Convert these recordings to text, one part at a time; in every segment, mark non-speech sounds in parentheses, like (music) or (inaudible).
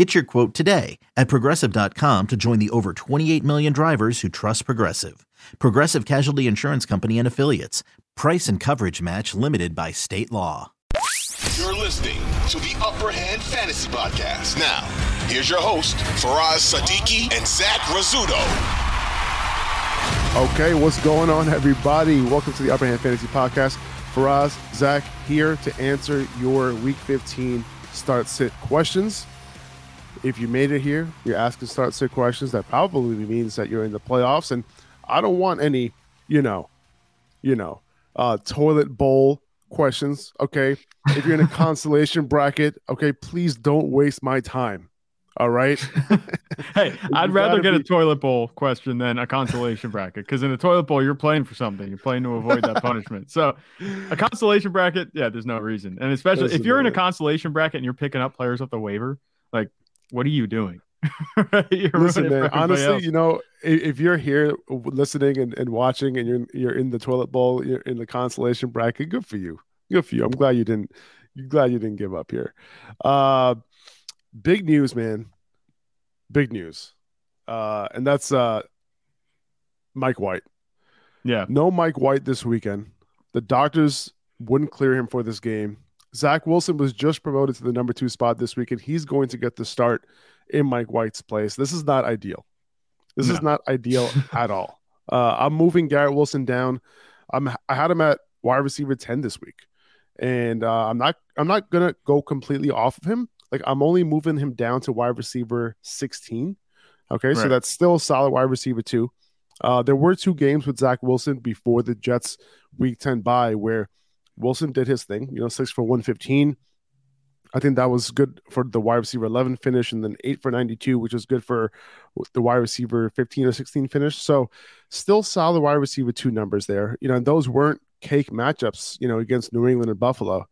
Get your quote today at progressive.com to join the over 28 million drivers who trust Progressive. Progressive Casualty Insurance Company and Affiliates. Price and coverage match limited by state law. You're listening to the Upper Hand Fantasy Podcast. Now, here's your host, Faraz Sadiki and Zach Rizzuto. Okay, what's going on, everybody? Welcome to the Upper Hand Fantasy Podcast. Faraz, Zach here to answer your Week 15 start sit questions. If you made it here, you're asking start sit questions. That probably means that you're in the playoffs, and I don't want any, you know, you know, uh, toilet bowl questions. Okay, if you're in a (laughs) consolation bracket, okay, please don't waste my time. All right. (laughs) hey, I'd rather get a toilet bowl question than a consolation bracket because in a toilet bowl you're playing for something. You're playing to avoid that punishment. So a consolation bracket, yeah, there's no reason. And especially Listen, if you're in a consolation bracket and you're picking up players off the waiver, like what are you doing? (laughs) you're Listen, man. Honestly, else. you know, if, if you're here listening and, and watching, and you're you're in the toilet bowl, you're in the consolation bracket. Good for you. Good for you. I'm glad you didn't. I'm glad you didn't give up here. Uh, big news, man. Big news. Uh, and that's uh, Mike White. yeah. No Mike White this weekend. The doctors wouldn't clear him for this game. Zach Wilson was just promoted to the number two spot this week, and he's going to get the start in Mike White's place. This is not ideal. This is not ideal (laughs) at all. Uh, I'm moving Garrett Wilson down. I'm I had him at wide receiver 10 this week. And uh, I'm not I'm not gonna go completely off of him. Like I'm only moving him down to wide receiver 16. Okay, so that's still a solid wide receiver two. Uh, there were two games with Zach Wilson before the Jets week 10 bye where Wilson did his thing, you know, six for 115. I think that was good for the wide receiver 11 finish and then eight for 92, which was good for the wide receiver 15 or 16 finish. So still solid wide receiver two numbers there. You know, and those weren't cake matchups, you know, against New England and Buffalo.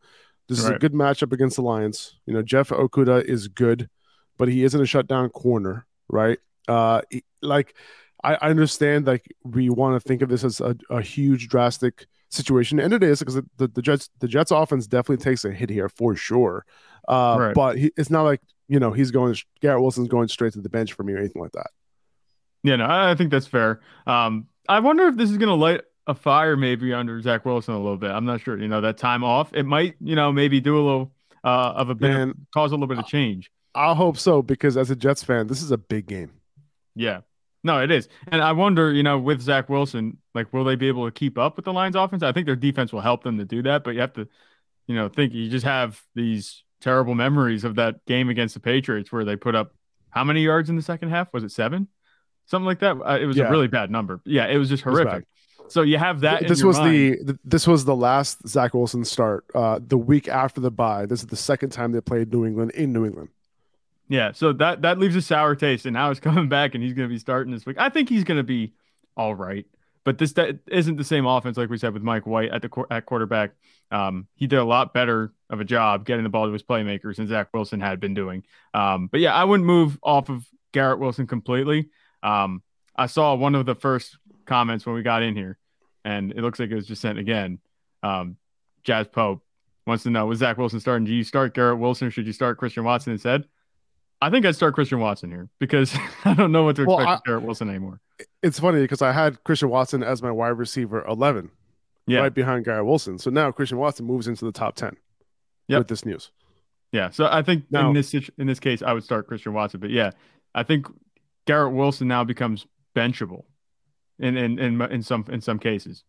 This is a good matchup against the Lions. You know, Jeff Okudah is good, but he isn't a shutdown corner, right? Uh, he- like I, I understand, like we want to think of this as a, a huge, drastic situation, and it is because the, the Jets the Jets offense definitely takes a hit here for sure. Uh, Right. but he, it's not like you know he's going Garrett Wilson's going straight to the bench for me or anything like that. Yeah, no, I think that's fair. Um, I wonder if this is going to light a fire maybe under Zach Wilson a little bit. I'm not sure. You know, that time off, it might, you know, maybe do a little uh, of a bit, of- cause a little bit of change. I hope so because as a Jets fan, this is a big game. Yeah. No, it is. And I wonder, you know, with Zach Wilson, like, will they be able to keep up with the Lions offense? I think their defense will help them to do that, but you have to, you know, think you just have these terrible memories of that game against the Patriots where they put up how many yards in the second half? Was it seven? Something like that. Uh, it was Yeah. a really bad number. Yeah, it was just was horrific. So you have that. this was mind. the this was the last Zach Wilson start. Uh, the week after the bye. This is the second time they played New England in New England. Yeah, so that that leaves a sour taste, and now he's (laughs) coming back, and he's going to be starting this week. I think he's going to be all right, but this that isn't the same offense like we said with Mike White at the at quarterback. Um, he did a lot better of a job getting the ball to his playmakers than Zach Wilson had been doing. Um, but yeah, I wouldn't move off of Garrett Wilson completely. Um, I saw one of the first comments when we got in here, and it looks like it was just sent again. Um, Jazz Pope wants to know: Was Zach Wilson starting? Do you start Garrett Wilson? Or should you start Christian Watson instead? I think I'd start Christian Watson here because (laughs) I don't know what to Well, expect I- Garrett Wilson anymore. It's funny because I had Christian Watson as my wide receiver eleven, Yeah, right behind Garrett Wilson. So now Christian Watson moves into the top ten Yep. with this news. yeah. So I think Now- in this in this case, I would start Christian Watson. But yeah, I think Garrett Wilson now becomes benchable in in in, in some in some cases.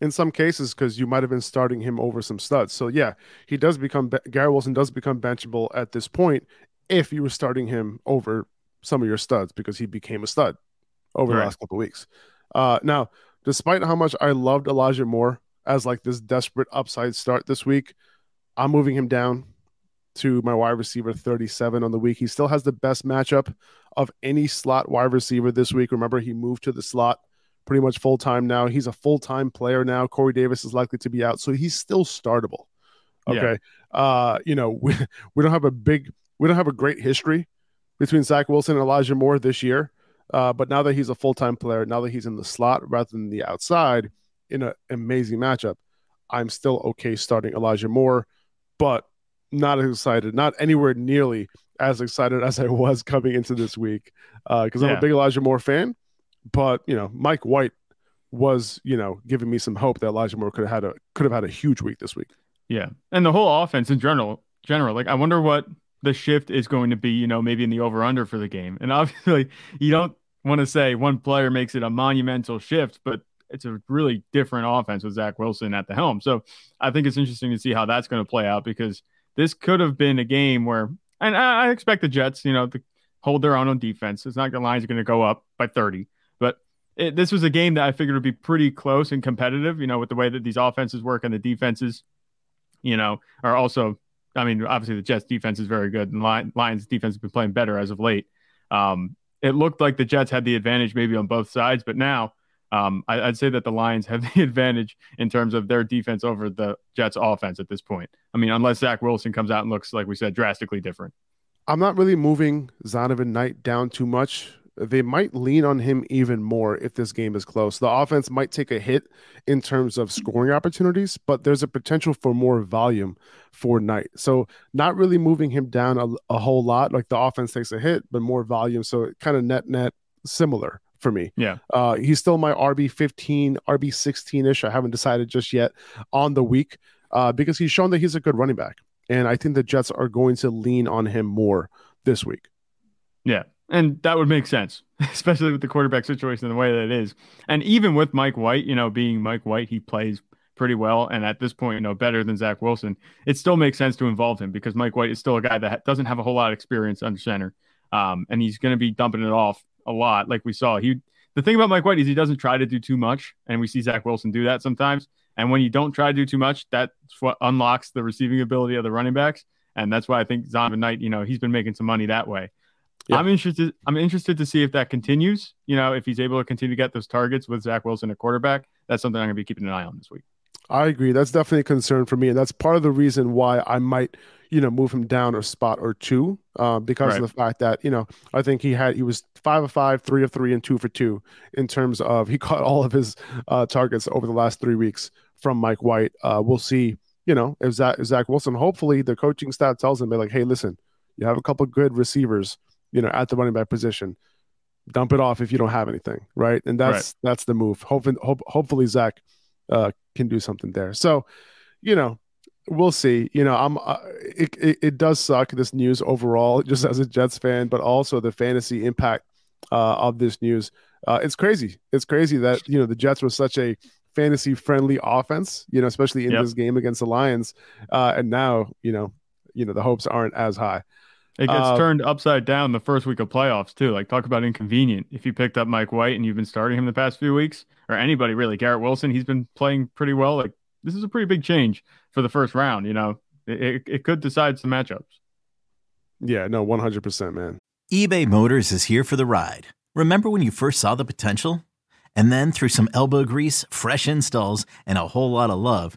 in some cases because you might have been starting him over some studs. So yeah, he does become Garrett Wilson does become benchable at this point if you were starting him over some of your studs because he became a stud over right. the last couple weeks. Uh, now, despite how much I loved Elijah Moore as like this desperate upside start this week, I'm moving him down to my wide receiver 37 on the week. He still has the best matchup of any slot wide receiver this week. Remember, he moved to the slot pretty much full time now. He's a full time player now. Corey Davis is likely to be out, so he's still startable. Okay. Yeah. Uh, you know, we, (laughs) we don't have a big, we don't have a great history between Zach Wilson and Elijah Moore this year. Uh, but now that he's a full time player, now that he's in the slot rather than the outside in an amazing matchup, I'm still okay starting Elijah Moore, but not as excited, not anywhere nearly as excited as I was coming into this week because uh, I'm a big Elijah Moore fan. But you know, Mike White was you know giving me some hope that Elijah Moore could have had a could have had a huge week this week. Yeah, and the whole offense in general, general, like I wonder what the shift is going to be. You know, maybe in the over under for the game, and obviously you don't want to say one player makes it a monumental shift, but it's a really different offense with Zach Wilson at the helm. So I think it's interesting to see how that's going to play out because this could have been a game where, and I expect the Jets, you know, to hold their own on defense. It's not the lines are going to go up by 30, but it, this was a game that I figured would be pretty close and competitive, you know, with the way that these offenses work and the defenses, you know, are also, I mean, obviously the Jets defense is very good and Lions defense has been playing better as of late. Um, it looked like the Jets had the advantage maybe on both sides, but now um, I, would say that the Lions have (laughs) the advantage in terms of their defense over the Jets offense at this point. I mean, unless Zach Wilson comes out and looks, like we said, drastically different. I'm not really moving Zonovan Knight down too much they might lean on him even more if this game is close. The offense might take a hit in terms of scoring opportunities, but there's a potential for more volume for Knight. So, not really moving him down a, a whole lot. Like the offense takes a hit, but more volume. So, kind of net net similar for me. Yeah. Uh, he's still my RB 15, RB 16 ish. I haven't decided just yet on the week uh, because he's shown that he's a good running back. And I think the Jets are going to lean on him more this week. Yeah. And that would make sense, (laughs) especially with the quarterback situation the way that it is. And even with Mike White, you know, being Mike White, he plays pretty well. And at this point, you know, better than Zach Wilson. It still makes sense to involve him because Mike White is still a guy that doesn't have a whole lot of experience under center. Um, and he's going to be dumping it off a lot, like we saw. He the thing about Mike White is he doesn't try to do too much, and we see Zach Wilson do that sometimes. And when you don't try to do too much, that's what unlocks the receiving ability of the running backs. And that's why I think Zonovan Knight, you know, he's been making some money that way. Yeah. I'm interested. I'm interested to see if that continues. You know, if he's able to continue to get those targets with Zach Wilson at quarterback, that's something I'm going to be keeping an eye on this week. I agree. That's definitely a concern for me, and that's part of the reason why I might, you know, move him down a spot or two, uh, because right. of the fact that you know I think he had he was five of five, three of three, and two for two in terms of he (laughs) caught all of his uh, targets over the last three weeks from Mike White. Uh, we'll see. You know, if Zach, if Zach Wilson, hopefully the coaching staff tells him, be like, hey, listen, you have a couple good receivers you know, at the running back position. Dump it off if you don't have anything, right? And that's right. that's the move. Hopefully, hope, hopefully Zach uh, can do something there. So, you know, we'll see. You know, I'm uh, it, it, it does suck this news overall, just as a Jets fan, but also the fantasy impact uh, of this news. Uh, it's crazy. It's crazy that you know the Jets were such a fantasy friendly offense, you know, especially in yep. this game against the Lions, uh, and now you know, you know the hopes aren't as high. It gets uh, turned upside down the first week of playoffs too. Like talk about inconvenient. If you picked up Mike White and you've been starting him the past few weeks, or anybody really, Garrett Wilson, he's been playing pretty well. Like this is a pretty big change for the first round. You know, it, it, it could decide some matchups. Yeah, no, one hundred percent, man. eBay Motors is here for the ride. Remember when you first saw the potential, and then through some elbow grease, fresh installs, and a whole lot of love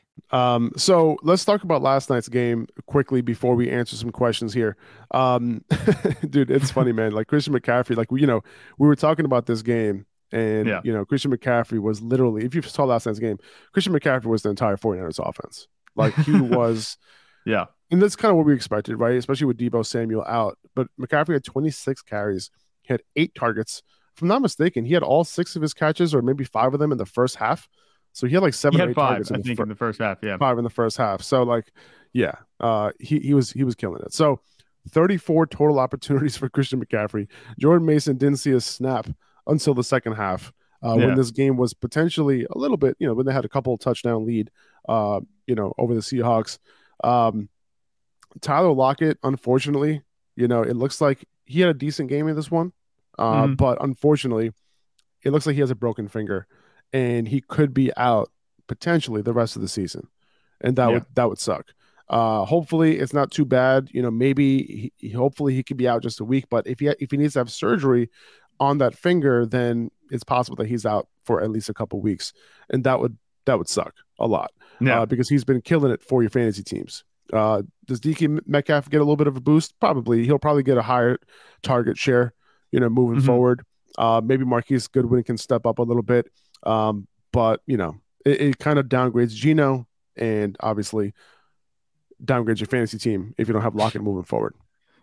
Um, so let's talk about last night's game quickly before we answer some questions here. Um, (laughs) dude, it's (laughs) funny, man. Like Christian McCaffrey, like we, you know, we were talking about this game and Yeah. you know, Christian McCaffrey was literally, if you saw last night's game, Christian McCaffrey was the entire 49ers offense. Like he (laughs) was Yeah. and that's kind of what we expected, right? Especially with Deebo Samuel out. But McCaffrey had 26 carries, he had eight targets. If I'm not mistaken, he had all six of his catches, or maybe five of them in the first half. So he had like seven He or had eight five, targets I in the think, fir- in the first half. Yeah. five in the first half. So like, yeah, uh, he he was he was killing it. So 34 total opportunities (laughs) for Christian McCaffrey. Jordan Mason didn't see a snap until the second half. Uh, Yeah. When this game was potentially a little bit, you know, when they had a couple touchdown lead, uh, you know, over the Seahawks. Um, Tyler Lockett, unfortunately, you know, it looks like he had a decent game in this one, uh, Mhm. but unfortunately, it looks like he has a broken finger, and he could be out potentially the rest of the season, and that Yeah. would that would suck. Uh, hopefully, it's not too bad. You know, maybe he, hopefully he could be out just a week, but if he if he needs to have surgery on that finger, then it's possible that he's out for at least a couple weeks, and that would that would suck a lot Yeah. uh, because he's been killing it for your fantasy teams. Uh, does DK Metcalf get a little bit of a boost? Probably. He'll probably get a higher target share, you know, moving Mhm. forward. Uh, maybe Marquise Goodwin can step up a little bit. Um, but, you know, it, it kind of downgrades Geno and obviously downgrades your fantasy team if you don't have Lockett moving forward.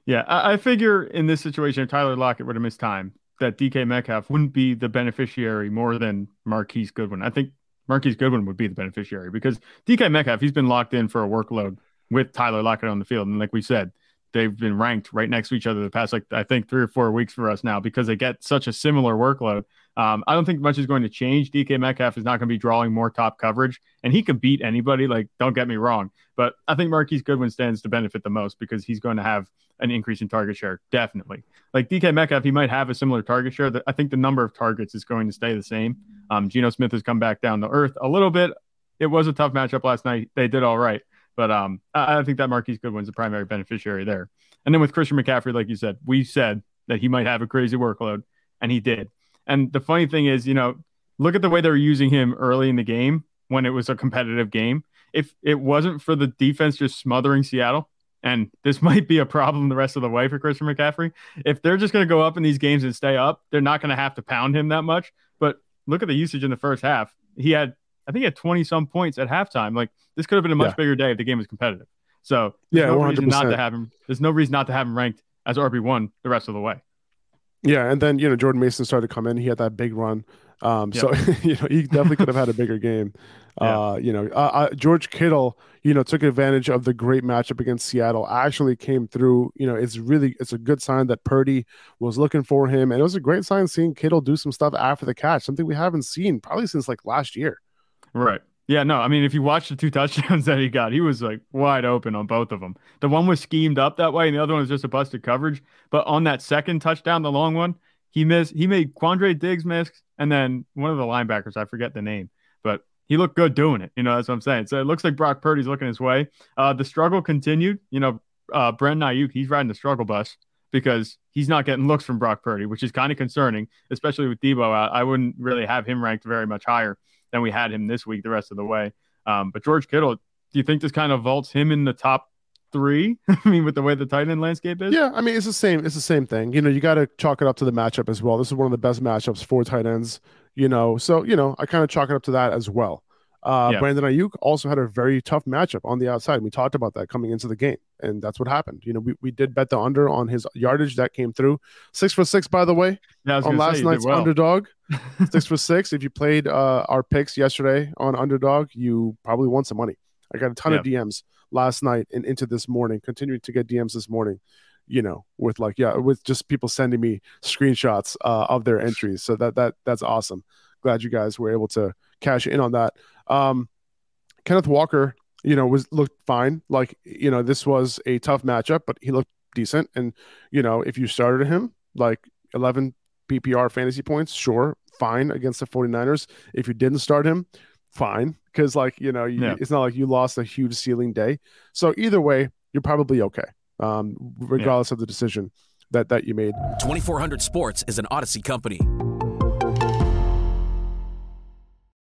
Yeah, I, I figure in this situation, if Tyler Lockett were to miss time, that DK Metcalf wouldn't be the beneficiary more than Marquise Goodwin. I think Marquise Goodwin would be the beneficiary because DK Metcalf, he's been locked in for a workload with Tyler Lockett on the field. And like we said, they've been ranked right next to each other the past, like, I think three or four weeks for us now because they get such a similar workload. Um, I don't think much is going to change. DK Metcalf is not going to be drawing more top coverage, and he could beat anybody. Like, don't get me wrong, but I think Marquise Goodwin stands to benefit the most because he's going to have an increase in target share, definitely. Like DK Metcalf, he might have a similar target share. I think the number of targets is going to stay the same. Um, Geno Smith has come back down to earth a little bit. It was a tough matchup last night. They did all right, but um, I, I think that Marquise Goodwin's the primary beneficiary there. And then with Christian McCaffrey, like you said, we said that he might have a crazy workload, and he did. And the funny thing is, you know, look at the way they were using him early in the game when it was a competitive game. If it wasn't for the defense just smothering Seattle, and this (laughs) might be a problem the rest of the way for Christian McCaffrey, if they're just going to go up in these games and stay up, they're not going to have to pound him that much. But look at the usage in the first half. He had, I think, he had 20 some points at halftime. Like this could have been a much Yeah. bigger day if the game was competitive. So there's Yeah, no reason not to have him. There's no reason not to have him ranked as RB one the rest of the way. Yeah, and then you know Jordan Mason started to come in. He had that big run, um, so (laughs) you know he definitely could have had a (laughs) bigger game. Yeah. Uh, you know, uh, uh, George Kittle, you know, took advantage of the great matchup against Seattle. Actually, came through. You know, it's really it's a good sign that Purdy was looking for him, and it was a great sign seeing Kittle do some stuff after the catch, something we haven't seen probably since like last year. Right. Yeah, no, I mean, if you watch the two (laughs) touchdowns that he got, he was like wide open on both of them. The one was schemed up that way, and the other one was just a busted coverage. But on that second touchdown, the long one, he missed. He made Quandre Diggs miss, and then one of the linebackers, I forget the name, but he looked good doing it. You know, that's what I'm saying. So it looks like Brock Purdy's looking his way. Uh, the struggle continued. You know, uh, Brent Aiyuk, he's riding the struggle bus because he's not getting looks from Brock Purdy, which is kind of concerning, especially with Deebo out. I wouldn't really have him ranked very much higher than we had him this week the rest of the way. Um, but George Kittle, do you think this kind of vaults him in the top three? (laughs) I mean, with the way the tight end landscape is? Yeah, I mean it's the same. It's the same thing. You know, you got to chalk it up to the matchup as well. This is one of the best matchups for tight ends. You know, so you know I kind of chalk it up to that as well. Uh, Yeah. Brandon Aiyuk also had a very tough matchup on the outside. We talked about that coming into the game, and that's what happened. You know, we, we did bet the under on his yardage that came through. Six for six, by the way, Yeah, on last night's well. underdog. Six for six. If you played uh, our picks yesterday on underdog, you probably won some money. I got a ton of DMs last night and into this morning, continuing to get DMs this morning, you know, with like, yeah, with just people sending me screenshots uh, of their entries. So that, that, that's awesome. Glad you guys were able to cash in on that. Um, Kenneth Walker, you know, was looked fine. Like, you know, this was a tough matchup, but he looked decent. And, you know, if you started him, like 11 PPR fantasy points, sure, fine against the 49ers. If you didn't start him, fine. Because, like, you know, you, Yeah. it's not like you lost a huge ceiling day. So either way, you're probably okay, um, regardless of the decision. that that you made. 2400 Sports is an Audacy company.